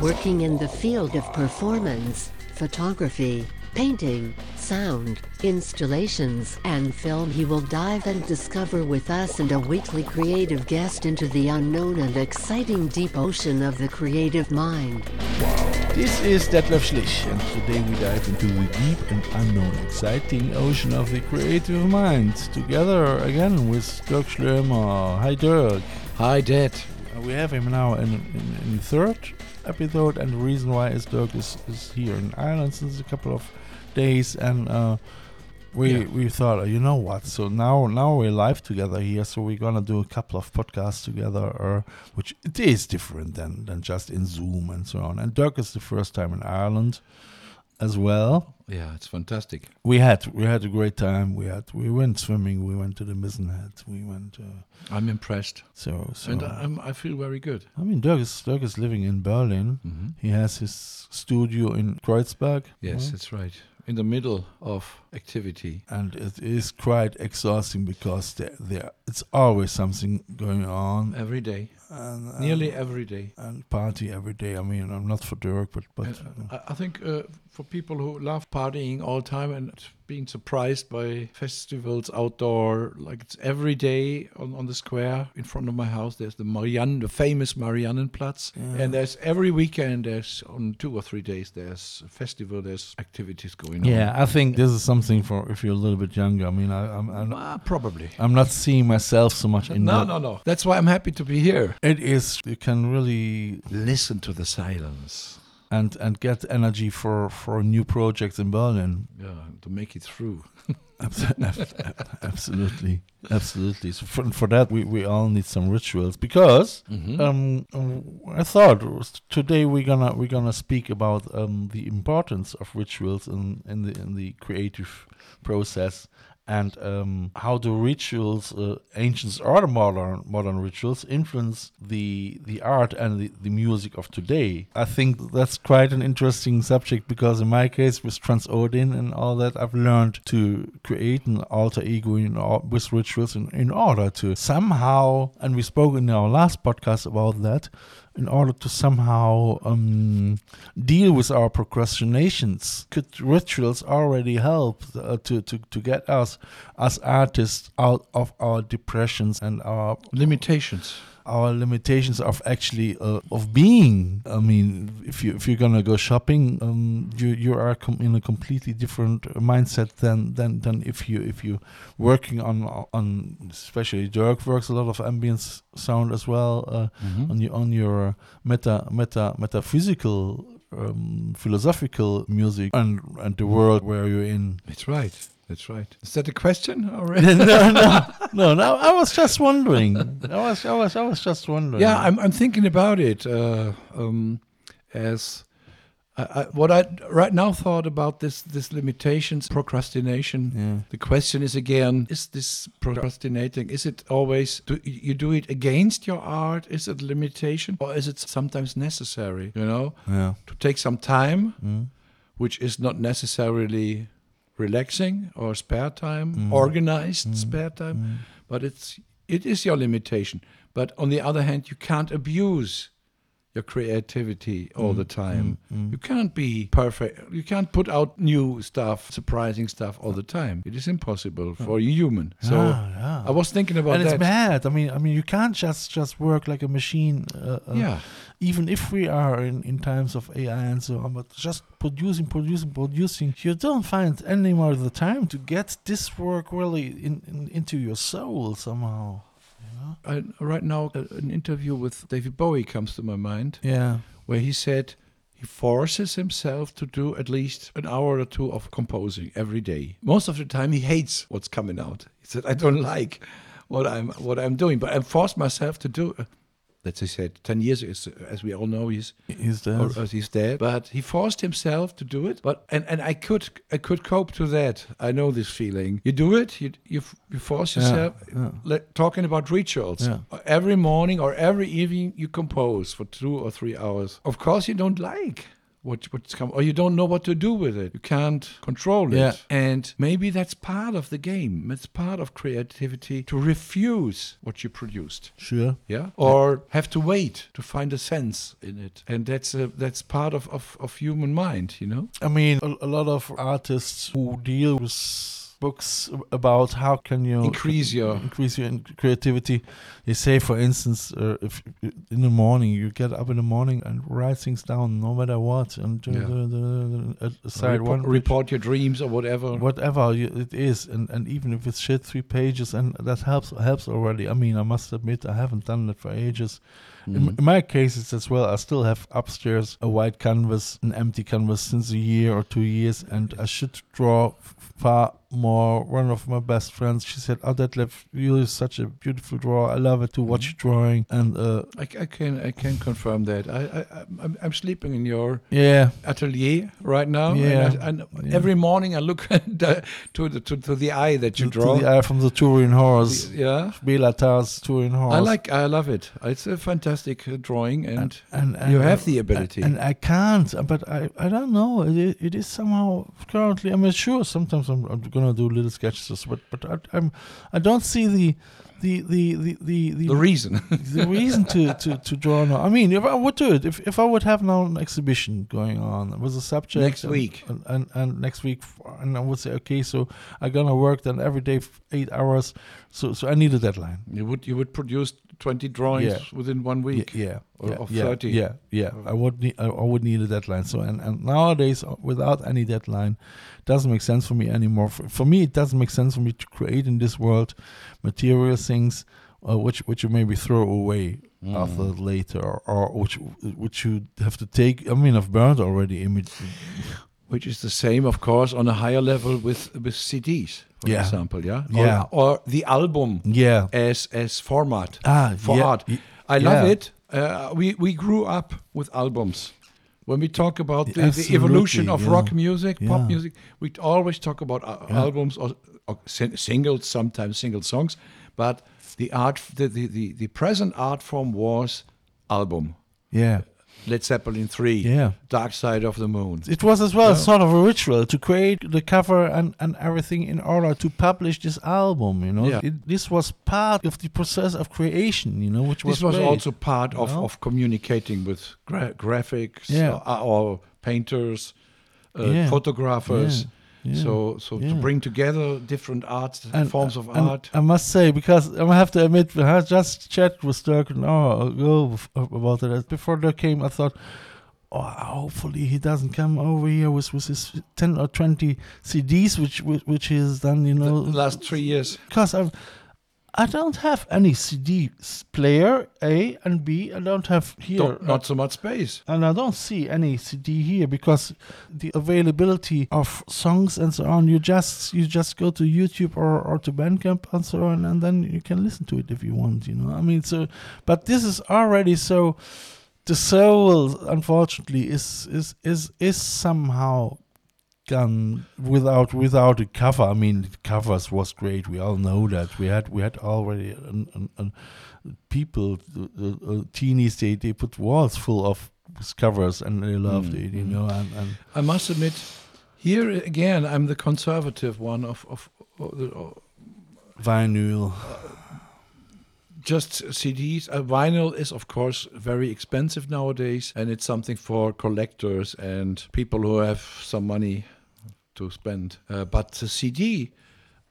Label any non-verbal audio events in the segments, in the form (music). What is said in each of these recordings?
Working in the field of performance, photography, painting, sound, installations, and film, he will dive and discover with us and a weekly creative guest into the unknown and exciting deep ocean of the creative mind. This is Detlef Schlich, and today we dive into the deep and unknown, exciting ocean of the creative mind. Together again with Dirk Schlömer. Hi, Dirk. Hi, Dad. Uh, we have him now in, in, in the third episode, and the reason why is Dirk is, is here in Ireland since a couple of days, and uh, we Yeah. we thought, uh, you know what? So now now we're live together here, so we're gonna do a couple of podcasts together, uh, which it is different than than just in Zoom and so on. And Dirk is the first time in Ireland as well. Yeah, it's fantastic. We had we had a great time. We had we went swimming. We went to the Mizen Head. We went uh, I'm impressed, so so. and I'm, I feel very good. I mean, Dirk is Dirk is living in Berlin. hmm He has his studio in Kreuzberg. Yes, right? that's right. In the middle of activity. and it is quite exhausting because there, there it's always something going on Every day, and, uh, nearly every day. and party every day. I mean, I'm not for Dirk, but but And, uh, I, I think uh, for people who love partying all the time and being surprised by festivals outdoor, like it's every day on, on the square in front of my house. There's the Marianne, the famous Mariannenplatz, Yeah. and there's every weekend. There's on two or three days. There's a festival. There's activities going on. yeah, I think this is something for if you're a little bit younger. I mean, I, I'm I'm, Ah, probably. I'm not seeing myself so much in No, that. no, no. That's why I'm happy to be here. It is you can really Listen to the silence. and and get energy for for new projects in Berlin. Yeah, to make it through. (laughs) Abs- absolutely, absolutely. So for, for that, we, we all need some rituals because Mhm. um, um, I thought today we're gonna we're gonna speak about um, the importance of rituals in, in the in the creative process and um, how do rituals, uh, ancient or modern modern rituals, influence the the art and the, the music of today. I think that's quite an interesting subject because in my case with Transodin and all that, I've learned to create an alter ego in, with rituals in, in order to somehow, and we spoke in our last podcast about that, in order to somehow um, deal with our procrastinations. Could rituals already help uh, to, to, to get us as artists out of our depressions and our Limitations. Our limitations of actually uh, of being. I mean, if you if you're gonna go shopping, um, you you are com- in a completely different mindset than than than if you if you working on on especially Dirk works a lot of ambience sound as well uh, Mhm. on your on your meta meta metaphysical. Um, philosophical music and and the world where you're in. That's right. That's right. Is that a question already? (laughs) no, no, no, no. I was just wondering. I was, I was, I was just wondering. yeah, I'm, I'm thinking about it uh, um, as I, I, what I right now thought about this this limitations, procrastination. Yeah. The question is again: Is this procrastinating? Is it always do you do it against your art? Is it limitation, or is it sometimes necessary? You know, Yeah. to take some time, Mm. which is not necessarily relaxing or spare time, Mm. organized spare time, Mm. but it's it is your limitation. But on the other hand, you can't abuse your creativity all the time. mm. You can't be perfect. You can't put out new stuff, surprising stuff all the time. It is impossible for a human. So Ah, yeah. I was thinking about and it's that. mad. I mean, I mean, you can't just just work like a machine. Uh, uh, Yeah. Even if we are in, in times of AI and so on, but just producing, producing, producing, you don't find any more the time to get this work really in, in into your soul somehow. You know? I, right now, uh, an interview with David Bowie comes to my mind. Yeah. where he said he forces himself to do at least an hour or two of composing every day. Most of the time, he hates what's coming out. He said, "I don't (laughs) like what I'm what I'm doing, but I forced myself to do." Let's say ten years, as, as we all know, he's He's dead. or, he's dead. But he forced himself to do it. But and, and I could I could cope to that. I know this feeling. You do it. You you, you force Yeah, yourself. yeah. Like, talking about rituals. Yeah. Every morning or every evening you compose for two or three hours. Of course you don't like what what's come or you don't know what to do with it. You can't control it. Yeah. And maybe that's part of the game. It's part of creativity to refuse what you produced Sure. yeah uh, or have to wait to find a sense in it and that's a, that's part of, of, of human mind you know I mean, a, a lot of artists who deal with books about how can you Increase your- increase your creativity. They say, for instance, uh, if in the morning you get up in the morning and write things down, no matter what, and uh, Yeah. the, the, the, aside report, one report your dreams or whatever whatever you, it is, and, and even if it's shit three pages, and that helps helps already. I mean, I must admit, I haven't done that for ages. In, Mhm. in my cases as well, I still have upstairs a white canvas, an empty canvas since a year or two years, and I should draw far more. One of my best friends, she said, "Oh, Detlef, you're such a beautiful drawer. I love it to watch you drawing." And uh, I, I can I can confirm that I, I I'm, I'm sleeping in your yeah, atelier right now Yeah, and, I, and yeah. every morning I look (laughs) the, to the to, to the eye that you to, draw to the eye from the Turin horse, The- yeah Béla Tarr's Turin horse. I like I love it it's a fantastic uh, drawing and, and, and you have the ability and I can't. But I, I don't know. It, it is somehow currently. I mean, sure. Sometimes I'm, I'm gonna do little sketches, but but I, I'm I don't see the the the the the, the, the reason (laughs) the reason to, to, to draw now. I mean, if I would do it, if, if I would have now an exhibition going on with a subject Next and- week. and, and, and next week, and I would say, okay, so I'm gonna work then every day eight hours, so so I need a deadline. you would you would produce 20 drawings Yeah. within one week Yeah, yeah, Or- yeah, or 30. Yeah, yeah. I would need, I, I would need a deadline. So and, and nowadays, uh, without any deadline, doesn't make sense for me anymore. For, for me, it doesn't make sense for me to create in this world material things, uh, which which you maybe throw away after later, or, or which which you have to take. I mean, I've burned already images. which is the same, of course, on a higher level with with CDs, for Yeah. example, yeah, Yeah. or, or the album Yeah. as as format Ah, for yeah, art. I love yeah. it. Uh, we we grew up with albums. When we talk about the, the evolution of rock music, pop music, we always talk about uh, albums or, singles, sometimes single songs. But the art, the, the, the, the present art form was album. Yeah. Led Zeppelin 3, Yeah. Dark Side of the Moon. It was as well sort of a ritual to create the cover and, and everything in order to publish this album. You know, Yeah. it, this was part of the process of creation. You know, which was This was great. also part of, know? of communicating with gra- graphics Yeah. or, or painters, uh, Yeah. photographers. Yeah, yeah, So, so to bring together different arts, And- forms of uh, and art. I must say, because I have to admit, I just chatted with Dirk an hour ago about it. Before Dirk came, I thought, oh, hopefully he doesn't come over here with, with his 10 or 20 CDs, which which, which he has done, you the know. last three years. because I I don't have any CD player A and B. I don't have here, Don't, not so much space. and I don't see any CD here because the availability of songs and so on. You just you just go to YouTube or, or to Bandcamp and so on, and then you can listen to it if you want. You know, I mean, so but this is already so. The soul, unfortunately, is is is is somehow without without a cover. I mean, covers was great. We all know that. We had we had already an, an, an people, uh, uh, teenies. They they put walls full of covers and they loved Mm, it. You mm. know, and, and I must admit, here again, I'm the conservative one of, of, of the, of vinyl. just CDs. Uh, vinyl is, of course, very expensive nowadays, and it's something for collectors and people who have some money to spend. Uh, but the CD,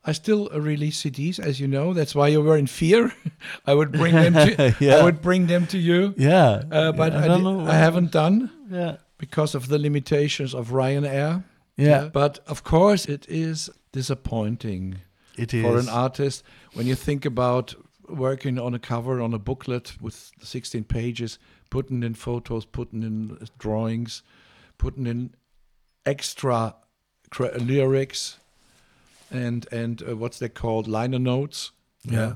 I still release CDs, as you know. That's why you were in fear. (laughs) I would bring them. To, (laughs) I would bring them to you. Yeah, Uh, but yeah, I, don't di- know. I haven't done Yeah, because of the limitations of Ryanair. yeah, But of course, it is disappointing it is. for an artist when you think about working on a cover on a booklet with 16 pages, putting in photos, putting in drawings, putting in extra lyrics and and uh, what's they called liner notes Yeah.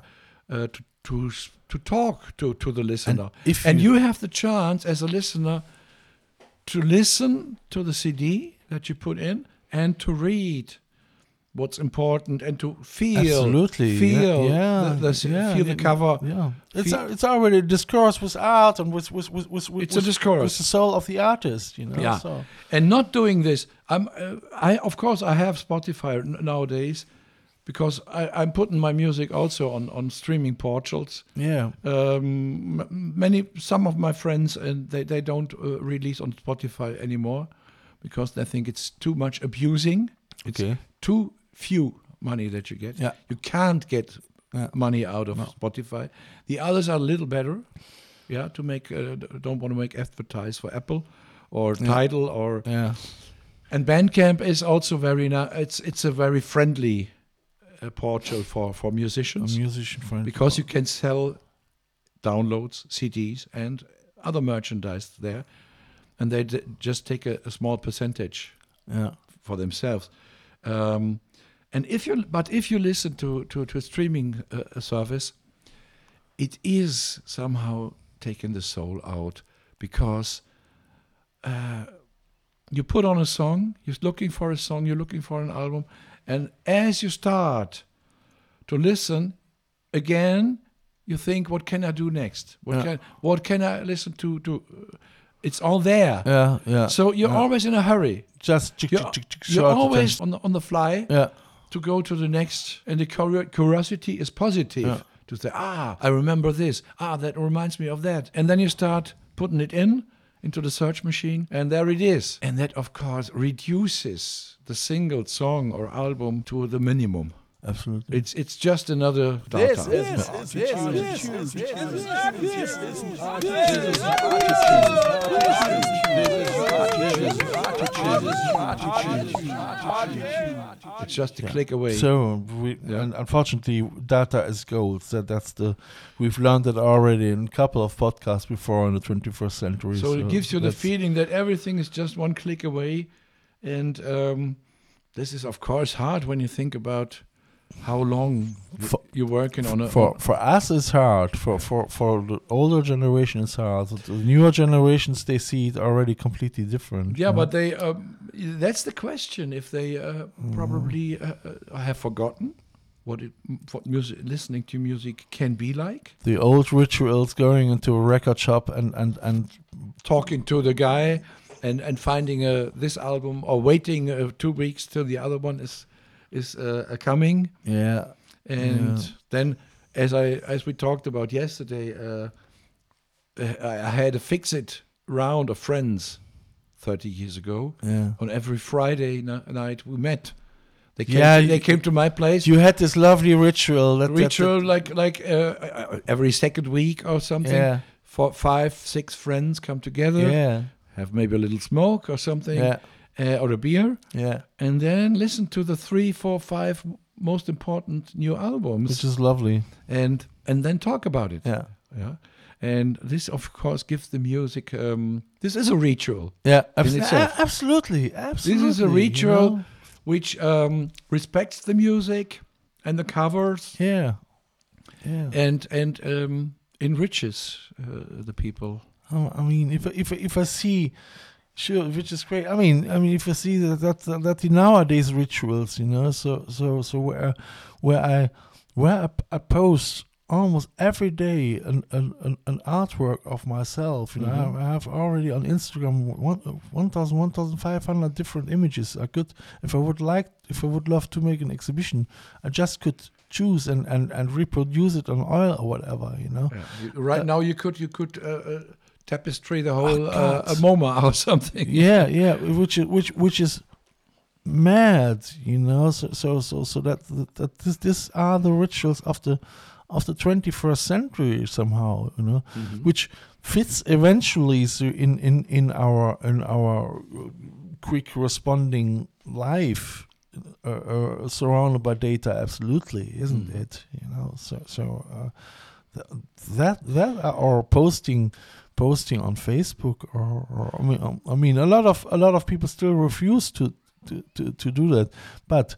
uh, to to to talk to to the listener if and you- you have the chance as a listener to listen to the CD that you put in and to read what's important and to feel Absolutely. feel yeah, the, the, yeah, feel the cover Yeah, it's a, it's already a discourse with art and with with with, with, with It's a with- discourse. with the soul of the artist. You know. Yeah. So. and not doing this i'm uh, i of course i have spotify n- nowadays because I, i'm putting my music also on on streaming portals Yeah. um, many some of my friends and they, they don't uh, release on spotify anymore because they think it's too much abusing it's Okay. too few money that you get Yeah. you can't get Yeah. money out of spotify the others are a little better yeah to make uh, don't want to make advertise for apple or tidal or Yeah. and Bandcamp is also very na- it's it's a very friendly uh, portal for for musicians. A musician friend. because you can sell downloads, CDs, and other merchandise there, and they d- just take a, a small percentage Yeah. for themselves. Um, and if you but if you listen to to, to a streaming uh, service, it is somehow taking the soul out because uh, you put on a song, you're looking for a song, you're looking for an album, and as you start to listen again, you think, what can I do next? What Yeah. can what can I listen to? To it's all there. Yeah. Yeah. So you're yeah. always in a hurry. just chick, You're, chick, chick, chick, you're always on the, on the fly Yeah. To go to the next, and the curiosity is positive Yeah. to say, ah, I remember this. Ah, that reminds me of that. And then you start putting it in into the search machine, and there it is. And that, of course, reduces the single song or album to the minimum. Absolutely. It's it's just another data. It's just a click away. So we, and unfortunately, data is gold. So that's the we've learned that already in a couple of podcasts before in the 21st century. So it gives you the that's- feeling that everything is just one click away, and um, this is of course hard when you think about how long For- you're working on it? for for us it's hard. For for for the older generation it's hard. The newer generations they see it already completely different. yeah, know? but they um, that's the question. If they uh, probably uh, uh, have forgotten what it, what music listening to music can be like, the old rituals going into a record shop and and and talking to the guy, and and finding uh, this album or waiting uh, two weeks till the other one is is uh, coming. yeah. And Yeah. then as i as we talked about yesterday uh, I, had a fix it round of friends 30 years ago. Yeah. on every friday ni- night we met. They came, Yeah, they came to my place. You had this lovely ritual that that- ritual like like uh, uh, every second week or something. Yeah. For five six friends come together. Yeah. Have maybe a little smoke or something. Yeah uh, or a beer yeah and then listen to the three four five most important new albums which is lovely and and then talk about it. yeah Yeah. And this, of course, gives the music. Um, this is a ritual, yeah abs- a- absolutely absolutely This is a you ritual know? which um, respects the music and the covers, yeah yeah and and um, enriches uh, the people. Oh, I mean, if if if I see, sure, which is great. I mean, I mean, if you see that that that the nowadays rituals, you know, so so so where where I where I post almost every day an an, an, artwork of myself. You know, Mhm. I, I have already on Instagram one, 1,000, 1,500 different images. I could, if I would like, if I would love to make an exhibition, I just could choose and and and reproduce it on oil or whatever. You know. Right Uh, now, you could you could uh, uh, tapestry the whole uh, a MoMA (laughs) or something. yeah yeah which is which which is mad you know? So so so so that that this this are the rituals of the of the 21st century somehow you know? Which fits eventually so in in in our in our quick responding life uh, uh, surrounded by data absolutely isn't Mhm. it? You know? So so uh, that that or posting posting on Facebook or, or I mean um, I mean a lot of a lot of people still refuse to to, to, to do that but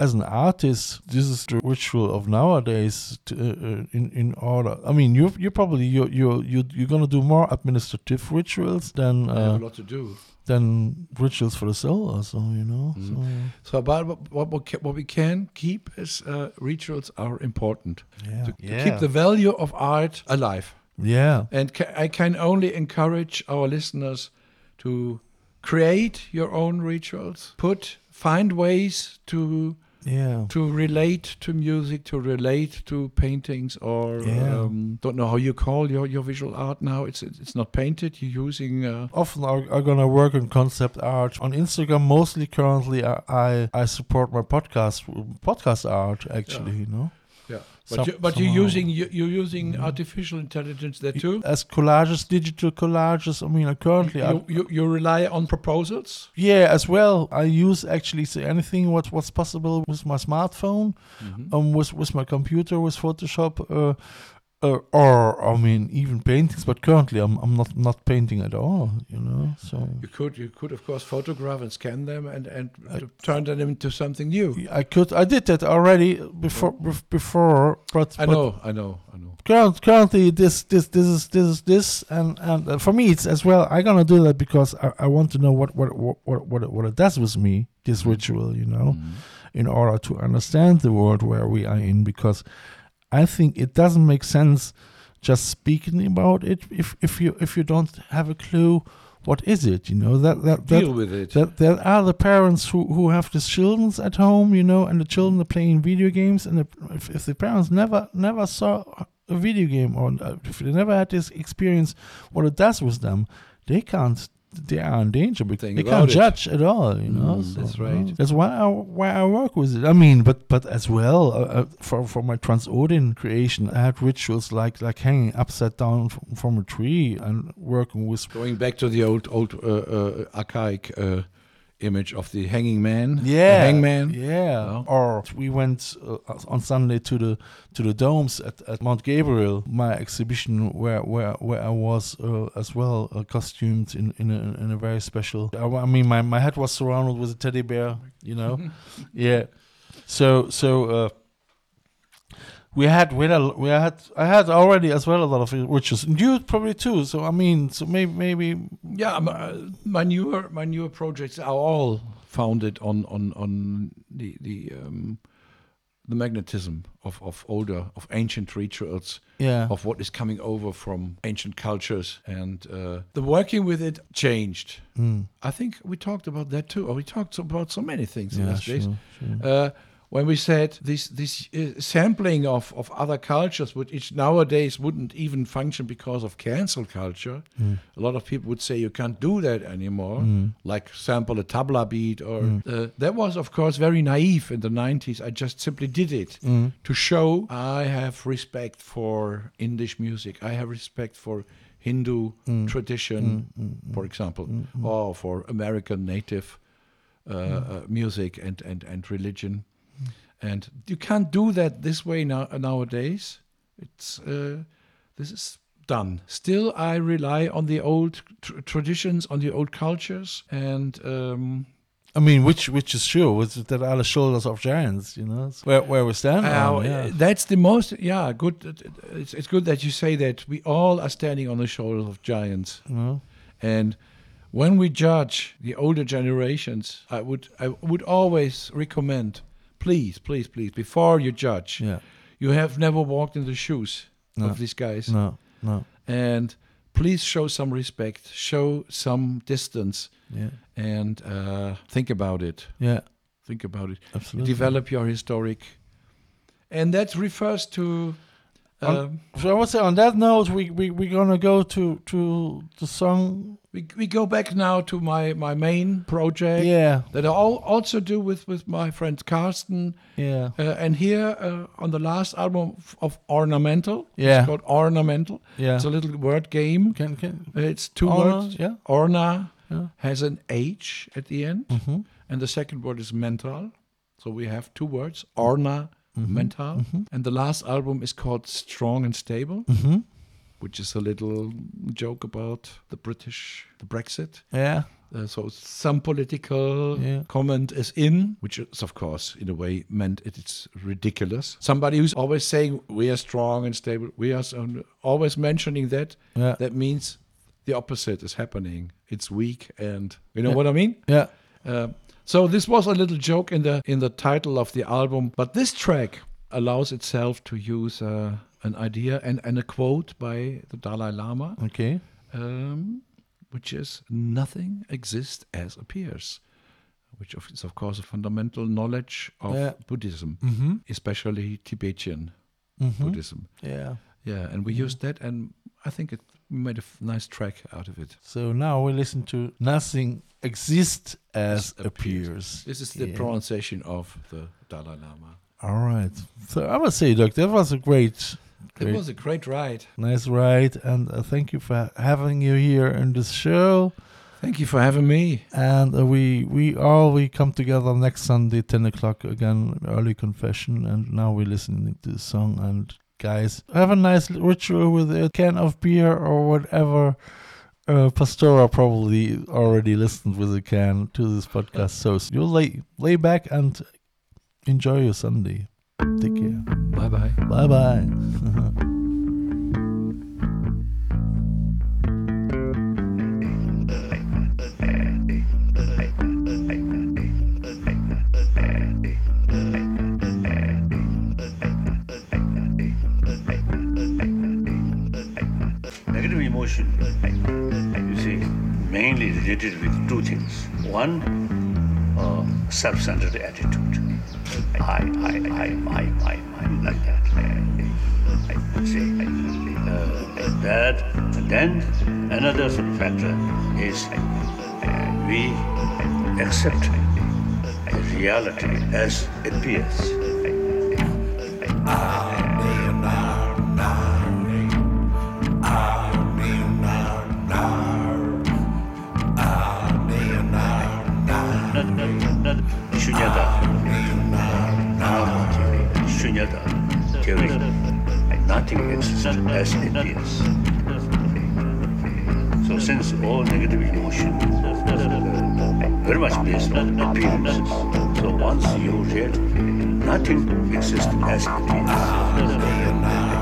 as an artist this is the ritual of nowadays to, uh, in in order I mean you you probably you you you you're going to do more administrative rituals than uh, a lot to do. than rituals for the soul also you know Mm. so So, about what what, what we can keep is uh, rituals are important yeah to, to yeah keep the value of art alive. Yeah And ca- I can only encourage our listeners to create your own rituals. Put find ways to yeah to relate to music, to relate to paintings, or Yeah. um, don't know how you call your, your visual art now. It's it's not painted. You're using uh, often are, are gonna work on concept art on Instagram. Mostly currently, I I, I support my podcast podcast art actually. Yeah. You know. But Some- you, but you're using you, you're using artificial intelligence there too. as collages, digital collages. I mean, I currently I, You, you, you rely on proposals. yeah as well. I use actually say anything what what's possible with my smartphone, um, with with my computer, with Photoshop. Uh, uh, or I mean, even paintings, but currently I'm I'm not not painting at all, you know. So You could you could of course photograph and scan them and and turn them into something new. I could I did that already before before, but I but know, I know, I know. current, currently this this this is this is this and and uh, for me it's as well I'm gonna do that because i, I want to know what what what what what it, what it does with me this ritual you know in order to understand the world where we are in because i think it doesn't make sense just speaking about it if if you if you don't have a clue what is it you know that that, that Deal with it. that there are the parents who, who have the children at home, you know, and the children are playing video games, and the, if, if the parents never never saw a video game or uh, if they never had this experience, what it does with them, they can't. They are in danger because they can't it. judge at all, you know. Mm, that's right. That's why I why I work with it. I mean, but but as well uh, uh, for for my Transodin creation, I had rituals like like hanging upside down f- from a tree and working with Going back to the old old uh, uh, archaic uh, image of the hanging man, yeah hangman. yeah No? or we went uh, on sunday to the to the domes at, at mount gabriel my exhibition where where where i was uh, as well uh, costumed in in a, in a very special I, I mean my, my head was surrounded with a teddy bear you know (laughs) yeah so so uh we had we had, we had I had already as well a lot of rituals. And you probably too. So I mean, so maybe maybe Yeah, my, my newer my newer projects are all founded on on on the the um, the magnetism of of older of ancient rituals yeah of what is coming over from ancient cultures and uh, the working with it changed. Mm. I think we talked about that too, or we talked about so many things in yeah those days. sure, sure. uh, when we said this this uh, sampling of, of other cultures, which nowadays wouldn't even function because of cancel culture, mm. a lot of people would say you can't do that anymore, mm. like sample a tabla beat, or mm. uh, that was of course very naive in the 90s. I just simply did it to show I have respect for Indish music, I have respect for Hindu tradition, for example, or for American native uh, uh, music and, and, and religion. And you can't do that this way now nowadays. It's uh, this is done. Still, I rely on the old tr- traditions, on the old cultures, and um, I mean, which which is true, was that are the shoulders of giants, you know, where where we stand. now, uh, yeah. that's the most. Yeah, good. It's, it's good that you say that. We all are standing on the shoulders of giants. you know? And when we judge the older generations, I would I would always recommend, please, please, please, before you judge, Yeah. you have never walked in the shoes No. of these guys, No, no. and please show some respect, show some distance, Yeah. and uh, think about it. Yeah. Think about it. Absolutely. Develop your historic, and that refers to. Um, So I would say on that note, we we we're gonna go to to the song. we, we go back now to my, my main project Yeah. that I al- also do with, with my friend Carsten. Yeah. Uh, and here uh, on the last album of, of Ornah Mental, Yeah. it's called Ornah Mental. Yeah. It's a little word game. Can can. It's two Ornah, words. yeah. Ornah Yeah. has an H at the end, Mhm. and the second word is mental. So we have two words, Ornah mental. And the last album is called Strong and Stable, hmm which is a little joke about the British, the Brexit. Yeah. Uh, so some political Yeah. comment is in, which is of course in a way meant it, it's ridiculous. Somebody who's always saying we are strong and stable, we are so, always mentioning that. Yeah. That means the opposite is happening. It's weak, and you know what I mean. Yeah. Uh, so this was a little joke in the in the title of the album, but this track allows itself to use uh, an idea and, and a quote by the Dalai Lama, Okay. um, which is "Nothing exists as appears," which is of course a fundamental knowledge of Yeah. Buddhism, Mm-hmm. especially Tibetan Mm-hmm. Buddhism. Yeah. Yeah, and we used that, and I think it we made a f- nice track out of it. So now we listen to Nothing Exists as As Appears. This is the Yeah. pronunciation of the Dalai Lama. All right. So I must say, Doc, that was a great, It was a great ride. nice ride. And uh, thank you for having you here in this show. Thank you for having me. And uh, we we all we come together next Sunday, ten o'clock again, early confession. And now we're listening to the song. And guys, have a nice ritual with a can of beer or whatever. Uh, Pastora probably already listened with a can to this podcast, so you lay lay back and enjoy your Sunday. Take care. Bye bye. Bye bye. (laughs) with two things. One, uh, self-centered attitude. I, I, I, like that. I see. Uh, that, and then another factor is uh, we accept reality as it appears. Shunyata. Theory. Nothing exists as it is. So since all negative emotion very much based on appearances, so once you realize nothing exists as it is. Ah,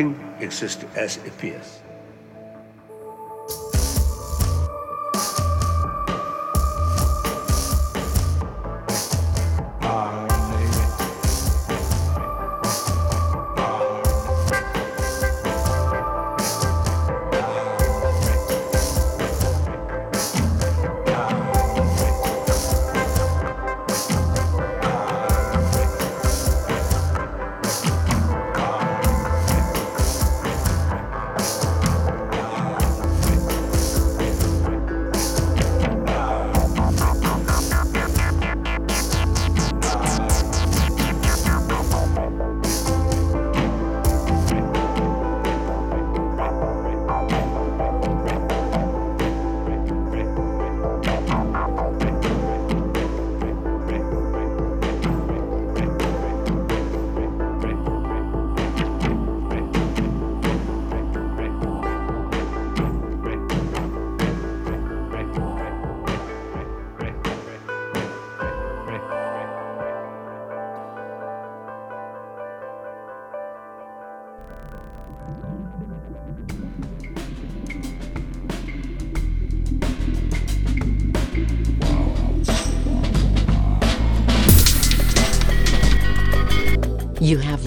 Nothing exists as it appears.